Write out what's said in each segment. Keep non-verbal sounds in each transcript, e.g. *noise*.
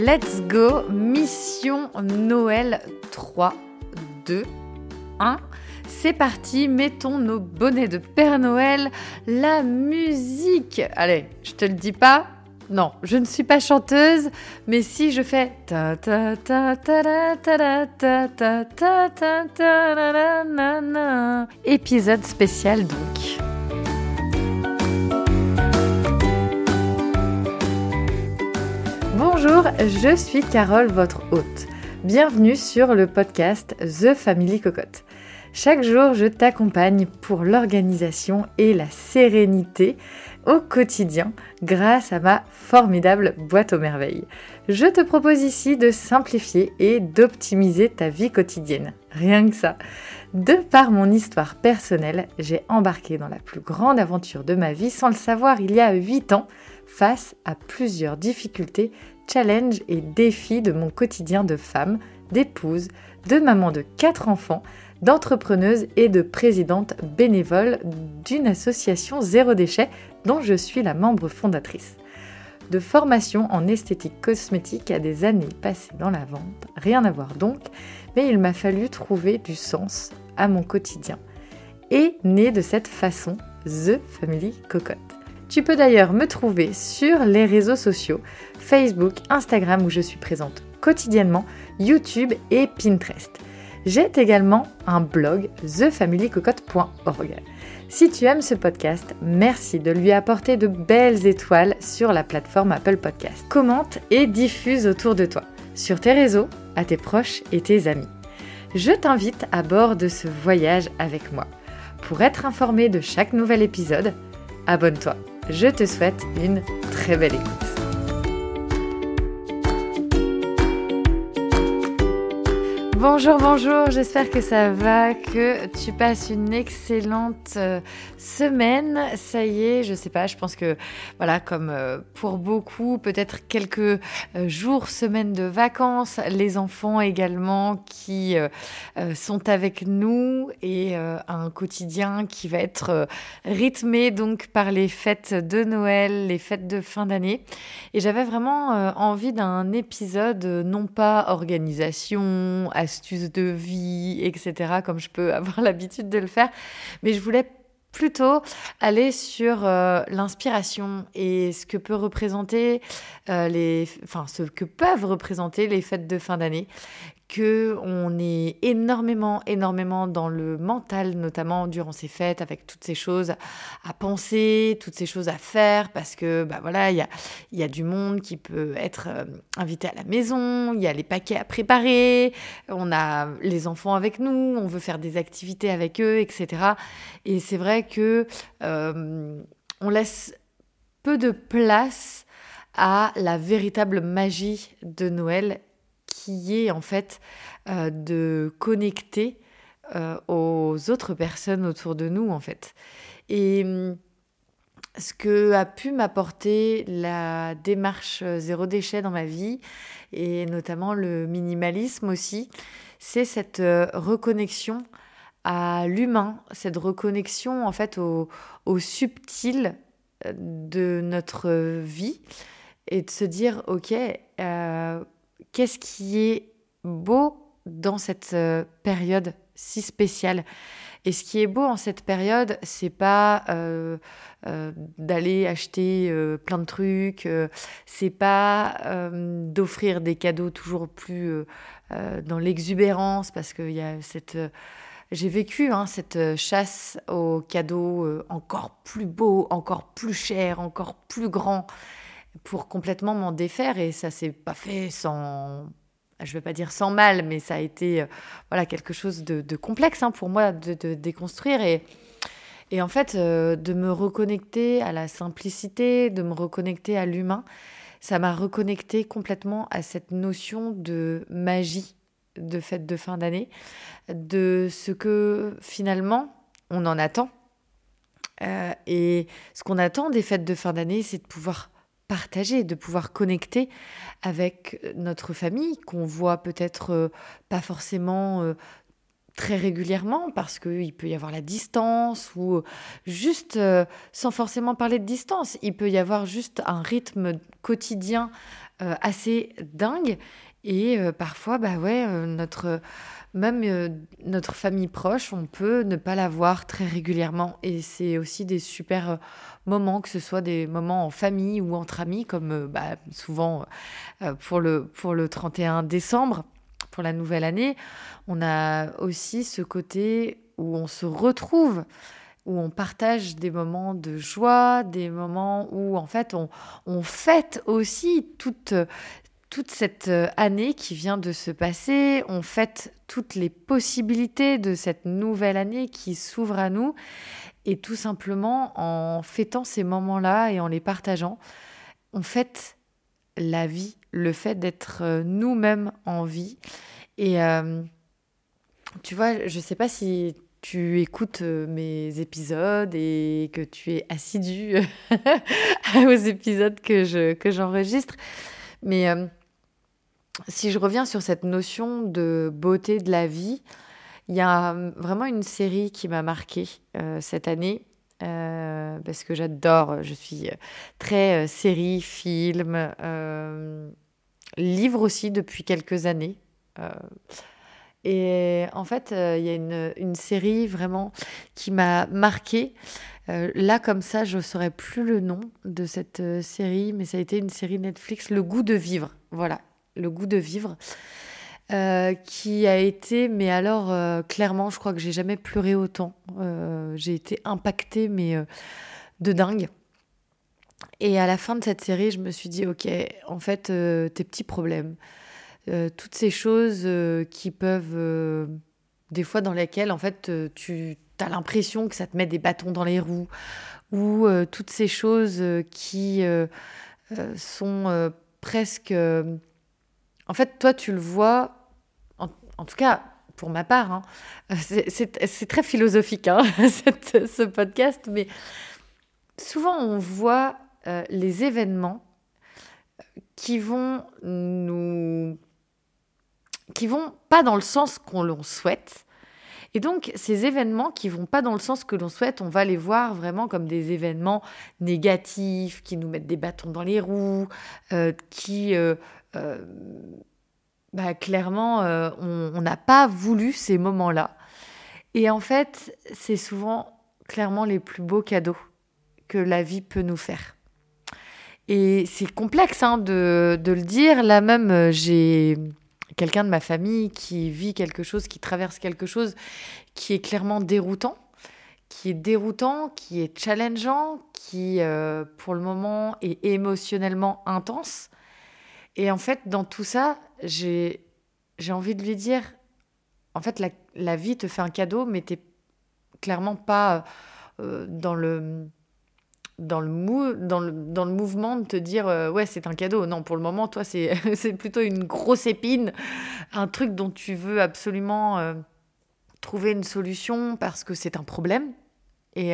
Let's go, mission Noël 3, 2, 1. C'est parti, mettons nos bonnets de Père Noël, la musique. Allez, je te le dis pas, non, je ne suis pas chanteuse, mais si je fais épisode spécial donc. Bonjour, je suis Carole, votre hôte. Bienvenue sur le podcast The Family Cocotte. Chaque jour, je t'accompagne pour l'organisation et la sérénité au quotidien grâce à ma formidable boîte aux merveilles. Je te propose ici de simplifier et d'optimiser ta vie quotidienne. Rien que ça. De par mon histoire personnelle, j'ai embarqué dans la plus grande aventure de ma vie sans le savoir il y a 8 ans face à plusieurs difficultés, challenges et défis de mon quotidien de femme, d'épouse, de maman de 4 enfants, d'entrepreneuse et de présidente bénévole d'une association zéro déchet dont je suis la membre fondatrice. De formation en esthétique cosmétique à des années passées dans la vente, rien à voir donc, mais il m'a fallu trouver du sens à mon quotidien. Et né de cette façon, The Family Cocotte. Tu peux d'ailleurs me trouver sur les réseaux sociaux, Facebook, Instagram où je suis présente quotidiennement, YouTube et Pinterest. J'ai également un blog thefamilycocotte.org. Si tu aimes ce podcast, merci de lui apporter de belles étoiles sur la plateforme Apple Podcast. Commente et diffuse autour de toi, sur tes réseaux, à tes proches et tes amis. Je t'invite à bord de ce voyage avec moi. Pour être informé de chaque nouvel épisode, abonne-toi. Je te souhaite une très belle écoute. Bonjour, bonjour, j'espère que ça va, que tu passes une excellente euh, semaine. Ça y est, je sais pas, je pense que voilà, comme euh, pour beaucoup, peut-être quelques euh, jours, semaines de vacances, les enfants également qui sont avec nous et un quotidien qui va être rythmé donc par les fêtes de Noël, les fêtes de fin d'année. Et j'avais vraiment envie d'un épisode non pas organisation, astuces de vie, etc., comme je peux *laughs* avoir l'habitude de le faire. Mais je voulais plutôt aller sur euh, l'inspiration et ce que peut représenter euh, les enfin ce que peuvent représenter les fêtes de fin d'année que on est énormément, énormément dans le mental, notamment durant ces fêtes, avec toutes ces choses à penser, toutes ces choses à faire, parce que bah voilà, il y a, y a du monde qui peut être euh, invité à la maison, il y a les paquets à préparer, on a les enfants avec nous, on veut faire des activités avec eux, etc. Et c'est vrai que euh, on laisse peu de place à la véritable magie de Noël qui est en fait euh, de connecter euh, aux autres personnes autour de nous en fait. Et hum, ce que a pu m'apporter la démarche euh, zéro déchet dans ma vie et notamment le minimalisme aussi, c'est cette reconnexion à l'humain, cette reconnexion en fait au, au subtil de notre vie et de se dire ok qu'est-ce qui est beau dans cette euh, période si spéciale? Et ce qui est beau en cette période, c'est pas euh, euh, d'aller acheter plein de trucs, c'est pas d'offrir des cadeaux toujours plus dans l'exubérance, parce qu'il y a cette. j'ai vécu hein, cette chasse aux cadeaux encore plus beaux, encore plus chers, encore plus grands pour complètement m'en défaire et ça s'est pas fait sans je vais pas dire sans mal mais ça a été euh, voilà quelque chose de, complexe hein, pour moi de, déconstruire et et en fait euh, de me reconnecter à la simplicité de me reconnecter à l'humain ça m'a reconnecté complètement à cette notion de magie de fête de fin d'année de ce que finalement on en attend. Euh, et ce qu'on attend des fêtes de fin d'année c'est de pouvoir partager, de pouvoir connecter avec notre famille qu'on voit peut-être euh, pas forcément euh, très régulièrement parce qu'il peut y avoir la distance ou euh, juste sans forcément parler de distance, il peut y avoir juste un rythme quotidien assez dingue. Et parfois, bah ouais, notre même notre famille proche, on peut ne pas la voir très régulièrement. Et c'est aussi des super moments, que ce soit des moments en famille ou entre amis, comme bah, souvent pour, le, pour le 31 décembre, pour la nouvelle année. On a aussi ce côté où on se retrouve où on partage des moments de joie, des moments où en fait on, on fête aussi toute, toute cette euh, année qui vient de se passer, on fête toutes les possibilités de cette nouvelle année qui s'ouvre à nous. Et tout simplement, en fêtant ces moments-là et en les partageant, on fête la vie, le fait d'être euh, nous-mêmes en vie. Et euh, tu vois, je ne sais pas si tu écoutes mes épisodes et que tu es assidu *laughs* aux épisodes que, je, que j'enregistre. Mais si je reviens sur cette notion de beauté de la vie, il y a vraiment une série qui m'a marquée euh, cette année. Euh, parce que j'adore, je suis euh, très série, film, livre aussi depuis quelques années. et en fait, il y a une, une, série vraiment qui m'a marquée. là, comme ça, je ne saurais plus le nom de cette série, mais ça a été une série Netflix, Le goût de vivre. Voilà, le goût de vivre, euh, qui a été, mais alors euh, clairement, je crois que j'ai jamais pleuré autant. Euh, j'ai été impactée, mais de dingue. Et à la fin de cette série, je me suis dit, ok, en fait, tes petits problèmes, toutes ces choses qui peuvent, des fois dans lesquelles, en fait, tu as l'impression que ça te met des bâtons dans les roues, ou toutes ces choses qui sont presque en fait, toi, tu le vois, en, tout cas, pour ma part, hein, c'est très philosophique, hein, *laughs* ce podcast, mais souvent, on voit euh, les événements qui vont nous qui vont pas dans le sens qu'on l'on souhaite. Et donc, ces événements qui vont pas dans le sens que l'on souhaite, on va les voir vraiment comme des événements négatifs, qui nous mettent des bâtons dans les roues, euh, qui euh, euh, bah, clairement, euh, on n'a pas voulu ces moments-là. Et en fait, c'est souvent clairement les plus beaux cadeaux que la vie peut nous faire. Et c'est complexe hein, de, de, le dire. Là même, euh, j'ai quelqu'un de ma famille qui vit quelque chose, qui traverse quelque chose qui est clairement déroutant, qui est déroutant, qui est challengeant, qui pour le moment est émotionnellement intense. Et en fait, dans tout ça, j'ai envie de lui dire, en fait, la, la, vie te fait un cadeau, mais t'es clairement pas euh, dans le dans le, mou, dans, le, dans le mouvement de te dire euh, ouais c'est un cadeau. Non pour le moment toi c'est *laughs* plutôt une grosse épine un truc dont tu veux absolument euh, trouver une solution parce que c'est un problème. Et,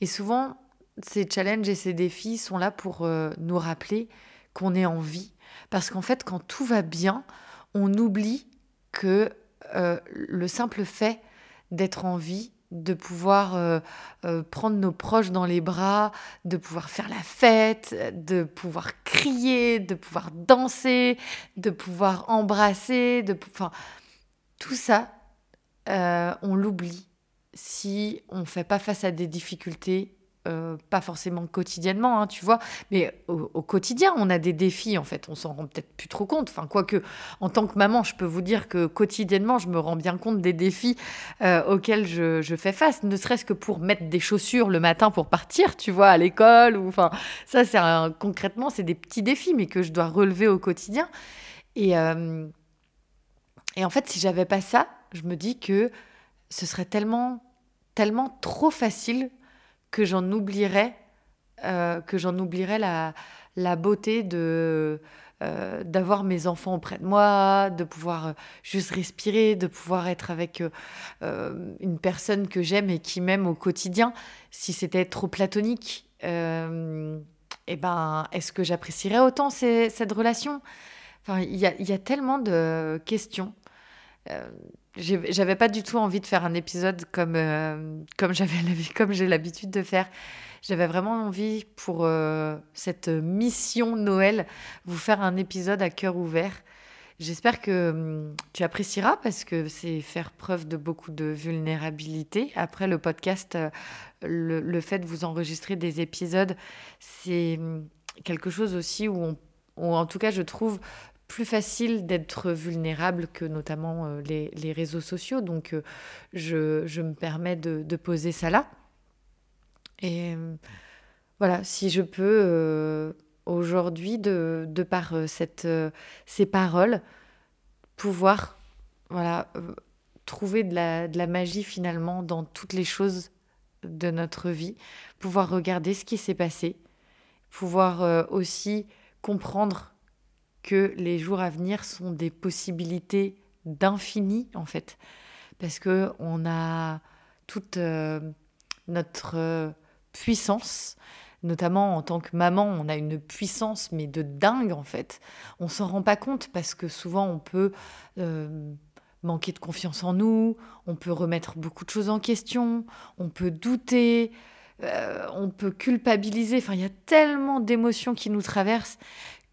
et souvent ces challenges et ces défis sont là pour nous rappeler qu'on est en vie. Parce qu'en fait, quand tout va bien, on oublie que euh, le simple fait d'être en vie, de pouvoir euh, euh, prendre nos proches dans les bras, de pouvoir faire la fête, de pouvoir crier, de pouvoir danser, de pouvoir embrasser, de enfin, tout ça, on l'oublie si on ne fait pas face à des difficultés euh, pas forcément quotidiennement, hein, tu vois, mais au, quotidien, on a des défis, en fait, on s'en rend peut-être plus trop compte. Enfin, quoique, en tant que maman, je peux vous dire que quotidiennement, je me rends bien compte des défis euh, auxquels je, fais face, ne serait-ce que pour mettre des chaussures le matin pour partir, tu vois, à l'école, ou enfin, ça, c'est concrètement, c'est des petits défis, mais que je dois relever au quotidien. Et, euh, et en fait, si j'avais pas ça, je me dis que ce serait tellement, tellement trop facile que j'en oublierais, euh, que j'en oublierais la, la beauté de euh, d'avoir mes enfants auprès de moi, de pouvoir euh, juste respirer, de pouvoir être avec une personne que j'aime et qui m'aime au quotidien. Si c'était trop platonique, eh ben, est-ce que j'apprécierais autant cette relation? Enfin, il y a, y a, tellement de questions j'avais pas du tout envie de faire un épisode comme, comme j'avais *laughs* comme j'ai l'habitude de faire. J'avais vraiment envie pour cette mission Noël vous faire un épisode à cœur ouvert. J'espère que hum, tu apprécieras parce que c'est faire preuve de beaucoup de vulnérabilité. Après le podcast, le, le fait de vous enregistrer des épisodes, c'est hum, quelque chose aussi où on en tout cas je trouve plus facile d'être vulnérable que notamment euh, les, réseaux sociaux. Donc euh, je, me permets de, poser ça là. Et euh, voilà, si je peux aujourd'hui, de, par cette, ces paroles, pouvoir voilà, trouver de la, de la magie finalement dans toutes les choses de notre vie, pouvoir regarder ce qui s'est passé, pouvoir aussi comprendre que les jours à venir sont des possibilités d'infini en fait. Parce que on a toute euh, notre euh, puissance. Notamment en tant que maman on a une puissance mais de dingue en fait. On s'en rend pas compte parce que souvent on peut euh, manquer de confiance en nous. On peut remettre beaucoup de choses en question. On peut douter. On peut culpabiliser. Enfin il y a tellement d'émotions qui nous traversent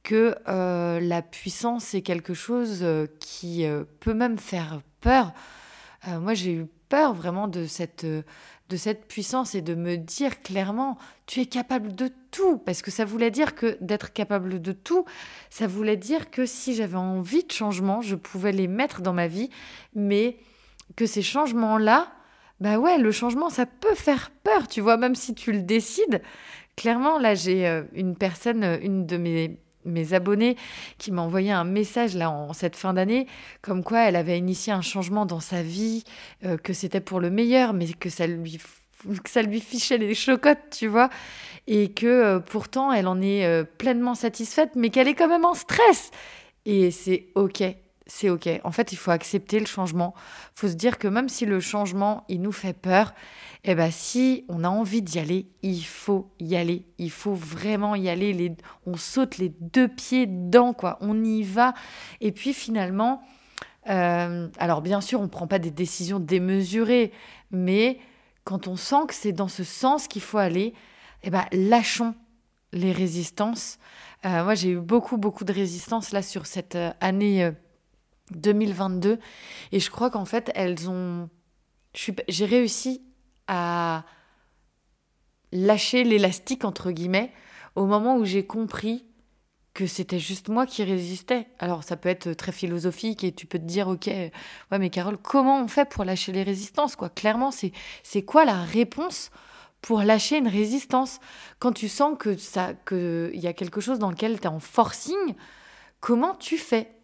que euh, la puissance est quelque chose euh, qui euh, peut même faire peur. moi, j'ai eu peur vraiment de cette, de cette puissance et de me dire clairement, tu es capable de tout. Parce que ça voulait dire que d'être capable de tout, ça voulait dire que si j'avais envie de changement, je pouvais les mettre dans ma vie, mais que ces changements-là, bah ouais, le changement, ça peut faire peur, tu vois, même si tu le décides. Clairement, là, j'ai une personne, une de mes mes abonnés qui m'a envoyé un message là en cette fin d'année, comme quoi elle avait initié un changement dans sa vie, euh, que c'était pour le meilleur, mais que ça lui que ça lui fichait les chocottes, tu vois, et que euh, pourtant elle en est euh, pleinement satisfaite, mais qu'elle est quand même en stress. Et c'est ok, c'est ok. En fait, il faut accepter le changement. Il faut se dire que même si le changement, il nous fait peur, eh ben si on a envie d'y aller, il faut y aller. Il faut vraiment y aller. Les, on saute les deux pieds dedans, quoi. On y va. Et puis finalement, euh, alors bien sûr, on ne prend pas des décisions démesurées, mais quand on sent que c'est dans ce sens qu'il faut aller, eh ben lâchons les résistances. Euh, moi, j'ai eu beaucoup, beaucoup de résistance là sur cette euh, année 2022. Et je crois qu'en fait, elles ont. J'ai réussi à lâcher l'élastique, entre guillemets, au moment où j'ai compris que c'était juste moi qui résistais. Alors ça peut être très philosophique et tu peux te dire, ok, ouais mais Carole, comment on fait pour lâcher les résistances quoi? Clairement, c'est quoi la réponse pour lâcher une résistance? Quand tu sens que ça, qu'il y a quelque chose dans lequel tu es en forcing, comment tu fais?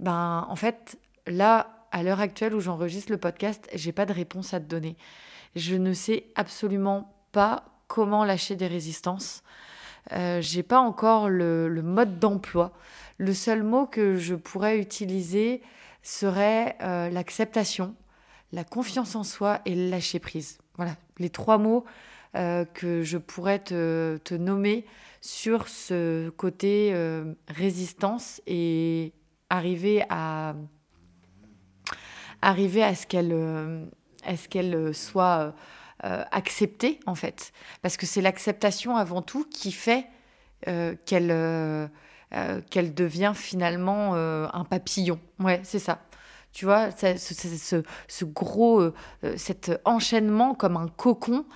Ben, en fait, là, à l'heure actuelle où j'enregistre le podcast, j'ai pas de réponse à te donner. Je ne sais absolument pas comment lâcher des résistances. Euh, j'ai pas encore le, mode d'emploi. Le seul mot que je pourrais utiliser serait euh, l'acceptation, la confiance en soi et le lâcher prise. Voilà, les trois mots euh, que je pourrais te, te, nommer sur ce côté euh, résistance et arriver à arriver à ce qu'elle euh, ce qu'elle soit euh, acceptée en fait. Parce que c'est l'acceptation avant tout qui fait euh, qu'elle qu'elle devient finalement un papillon. Ouais c'est ça. Tu vois ce, ce, gros cet enchaînement comme un cocon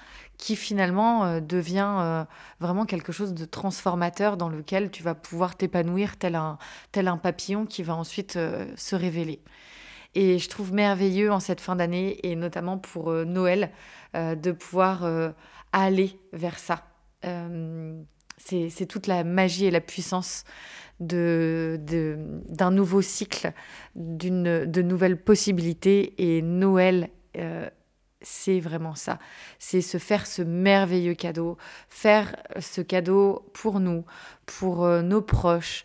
qui finalement euh, devient euh, vraiment quelque chose de transformateur dans lequel tu vas pouvoir t'épanouir tel un, tel un papillon qui va ensuite euh, se révéler. Et je trouve merveilleux en cette fin d'année, et notamment pour Noël, de pouvoir aller vers ça. c'est toute la magie et la puissance de, d'un nouveau cycle, de nouvelles possibilités. Et Noël c'est vraiment ça. C'est se faire ce merveilleux cadeau, faire ce cadeau pour nous, pour euh, nos proches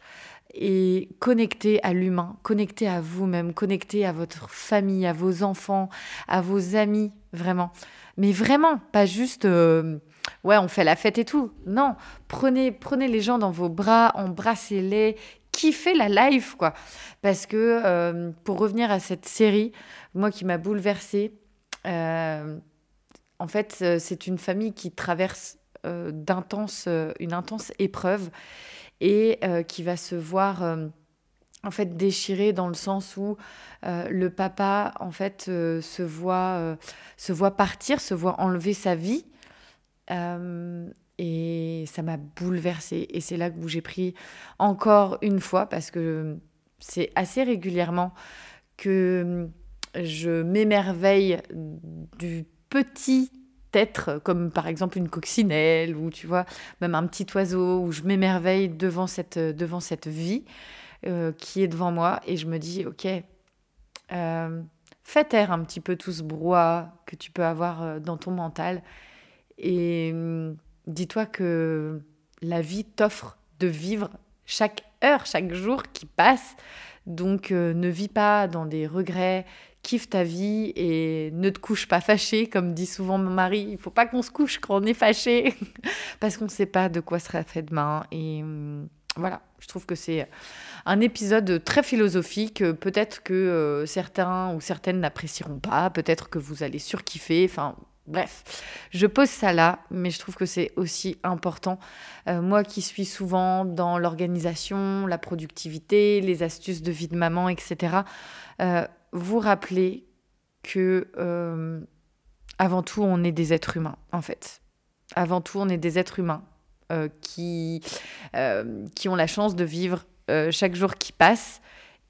et connecter à l'humain, connecter à vous-même, connecter à votre famille, à vos enfants, à vos amis, vraiment. Mais vraiment, pas juste euh, ouais, on fait la fête et tout. Non, prenez prenez les gens dans vos bras, embrassez-les, kiffer la life, quoi. Parce que, euh, pour revenir à cette série, moi qui m'a bouleversée, euh, en fait, c'est une famille qui traverse d'intense, une intense épreuve et qui va se voir en fait déchirée dans le sens où le papa en fait se voit se voit partir, se voit enlever sa vie et ça m'a bouleversée. Et c'est là où j'ai pris encore une fois, parce que c'est assez régulièrement que je m'émerveille du petit être, comme par exemple une coccinelle, ou tu vois, même un petit oiseau, où je m'émerveille devant cette, devant cette vie euh, qui est devant moi, et je me dis, ok, euh, fais taire un petit peu tout ce brouhaha que tu peux avoir euh, dans ton mental, et hum, dis-toi que la vie t'offre de vivre chaque heure, chaque jour qui passe. Donc ne vis pas dans des regrets, kiffe ta vie et ne te couche pas fâché, comme dit souvent mon mari. Il faut pas qu'on se couche quand on est fâché, *laughs* parce qu'on ne sait pas de quoi sera fait demain. Et hum, voilà, je trouve que c'est un épisode très philosophique. Peut-être que euh, certains ou certaines n'apprécieront pas, peut-être que vous allez surkiffer. Enfin, Bref, je pose ça là, mais je trouve que c'est aussi important. Euh, moi qui suis souvent dans l'organisation, la productivité, les astuces de vie de maman, etc., vous rappelez que euh, avant tout, on est des êtres humains, en fait. Avant tout, on est des êtres humains qui, qui ont la chance de vivre chaque jour qui passe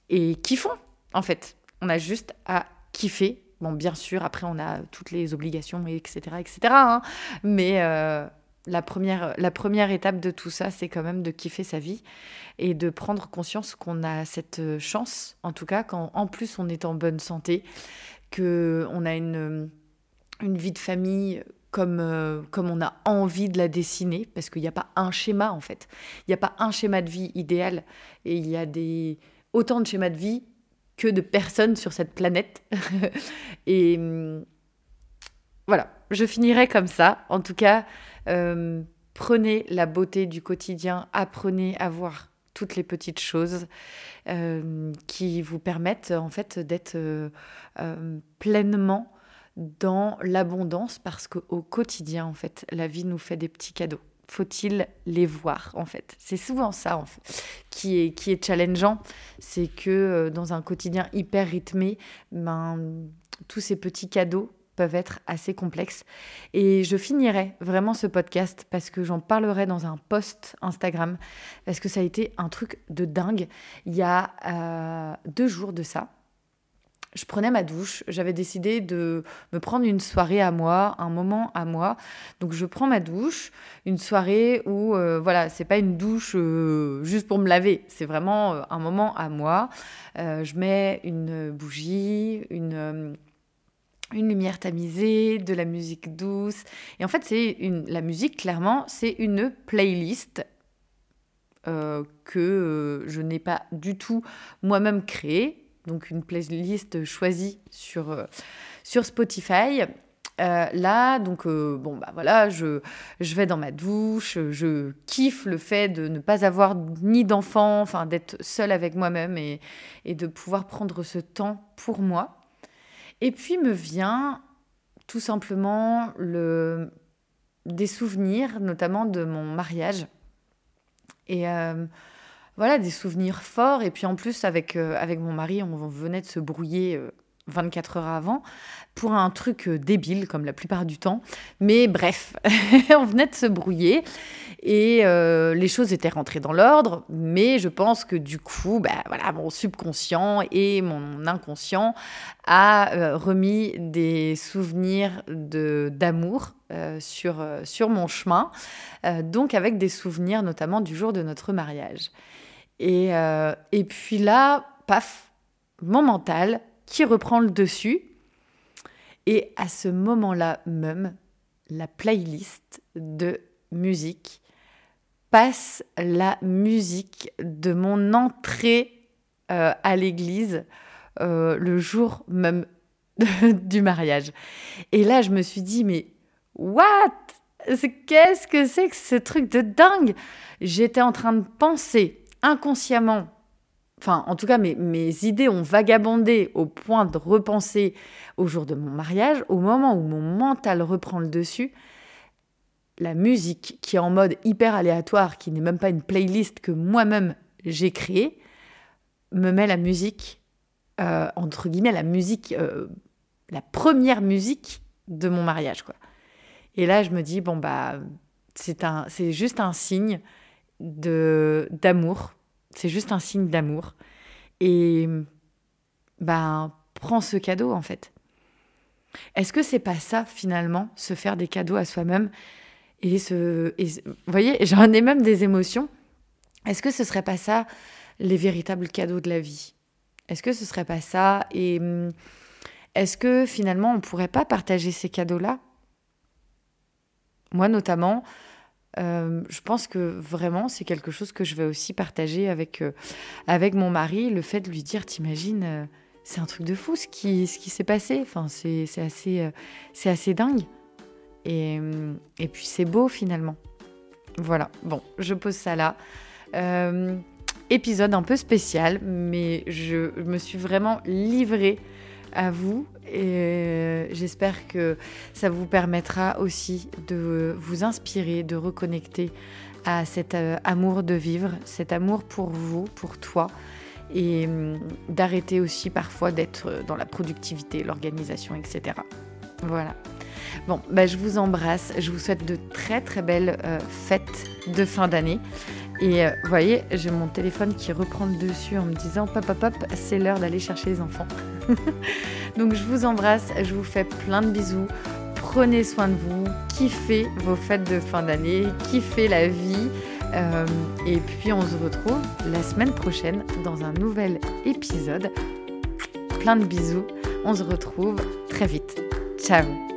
et qui font, en fait. On a juste à kiffer Bon, bien sûr, après, on a toutes les obligations, etc., etc. Hein. mais euh, la, première, la première étape de tout ça, c'est quand même de kiffer sa vie et de prendre conscience qu'on a cette chance, en tout cas, quand en plus on est en bonne santé, qu'on a une, une vie de famille comme, euh, comme on a envie de la dessiner, parce qu'il n'y a pas un schéma, en fait. Il n'y a pas un schéma de vie idéal, et il y a des, autant de schémas de vie que de personnes sur cette planète. *laughs* et voilà, je finirai comme ça. En tout cas, euh, prenez la beauté du quotidien, apprenez à voir toutes les petites choses euh, qui vous permettent en fait d'être euh, pleinement dans l'abondance parce qu'au quotidien en fait la vie nous fait des petits cadeaux. Faut-il les voir en fait? C'est souvent ça en fait, qui est, qui est challengeant, c'est que dans un quotidien hyper rythmé, ben, tous ces petits cadeaux peuvent être assez complexes. Et je finirai vraiment ce podcast parce que j'en parlerai dans un post Instagram, parce que ça a été un truc de dingue. Il y a euh, deux jours de ça, je prenais ma douche. J'avais décidé de me prendre une soirée à moi, un moment à moi. Donc je prends ma douche, une soirée où euh, voilà, c'est pas une douche euh, juste pour me laver, c'est vraiment un moment à moi. je mets une bougie, une une lumière tamisée, de la musique douce. Et en fait, c'est une la musique clairement, c'est une playlist que je n'ai pas du tout moi-même créée donc une playlist choisie sur, euh, sur Spotify. Euh, là, donc euh, bon bah voilà, je, je vais dans ma douche, je kiffe le fait de ne pas avoir ni d'enfant, enfin d'être seule avec moi-même et, de pouvoir prendre ce temps pour moi. Et puis me vient tout simplement le, des souvenirs, notamment de mon mariage. Et voilà, des souvenirs forts. Et puis en plus, avec, euh, avec mon mari, on venait de se brouiller 24 euh, heures avant pour un truc euh, débile, comme la plupart du temps. Mais bref, *laughs* on venait de se brouiller et les choses étaient rentrées dans l'ordre. Mais je pense que du coup, bah, voilà, mon subconscient et mon inconscient a remis des souvenirs de, d'amour sur, sur mon chemin, donc avec des souvenirs notamment du jour de notre mariage. Et, euh, et puis là, paf, mon mental qui reprend le dessus. Et à ce moment-là même, la playlist de musique passe la musique de mon entrée euh, à l'église euh, le jour même *laughs* du mariage. Et là, je me suis dit, mais what? Qu'est-ce que c'est que ce truc de dingue? J'étais en train de penser inconsciemment enfin en tout cas mes, idées ont vagabondé au point de repenser au jour de mon mariage, au moment où mon mental reprend le dessus, la musique qui est en mode hyper aléatoire, qui n'est même pas une playlist que moi-même j'ai créée, me met la musique, euh, entre guillemets, la musique, euh, la première musique de mon mariage. Quoi. Et là, je me dis, bon, bah, c'est, juste un signe d'amour. C'est juste un signe d'amour. Et, bah, prends ce cadeau, en fait. Est-ce que c'est pas ça, finalement, se faire des cadeaux à soi-même et, ce, vous voyez, j'en ai même des émotions. Est-ce que ce serait pas ça les véritables cadeaux de la vie? Est-ce que ce serait pas ça? Et hum, est-ce que finalement on pourrait pas partager ces cadeaux-là? Moi notamment, euh, je pense que vraiment c'est quelque chose que je vais aussi partager avec, euh, avec mon mari, le fait de lui dire, t'imagines, euh, c'est un truc de fou ce qui, ce qui s'est passé, enfin, c'est assez, c'est assez dingue. Et, et puis c'est beau finalement. Voilà, bon, je pose ça là. Épisode un peu spécial, mais je, me suis vraiment livrée à vous et euh, j'espère que ça vous permettra aussi de vous inspirer, de reconnecter à cet euh, amour de vivre, cet amour pour vous, pour toi et d'arrêter aussi parfois d'être dans la productivité, l'organisation, etc. Voilà. Bon, bah, je vous embrasse. Je vous souhaite de très très belles euh, fêtes de fin d'année. Et euh, vous voyez, j'ai mon téléphone qui reprend le dessus en me disant pop pop pop, c'est l'heure d'aller chercher les enfants. *laughs* Donc je vous embrasse, je vous fais plein de bisous. Prenez soin de vous, kiffez vos fêtes de fin d'année, kiffez la vie. Euh, et puis on se retrouve la semaine prochaine dans un nouvel épisode. Plein de bisous. On se retrouve très vite. Ciao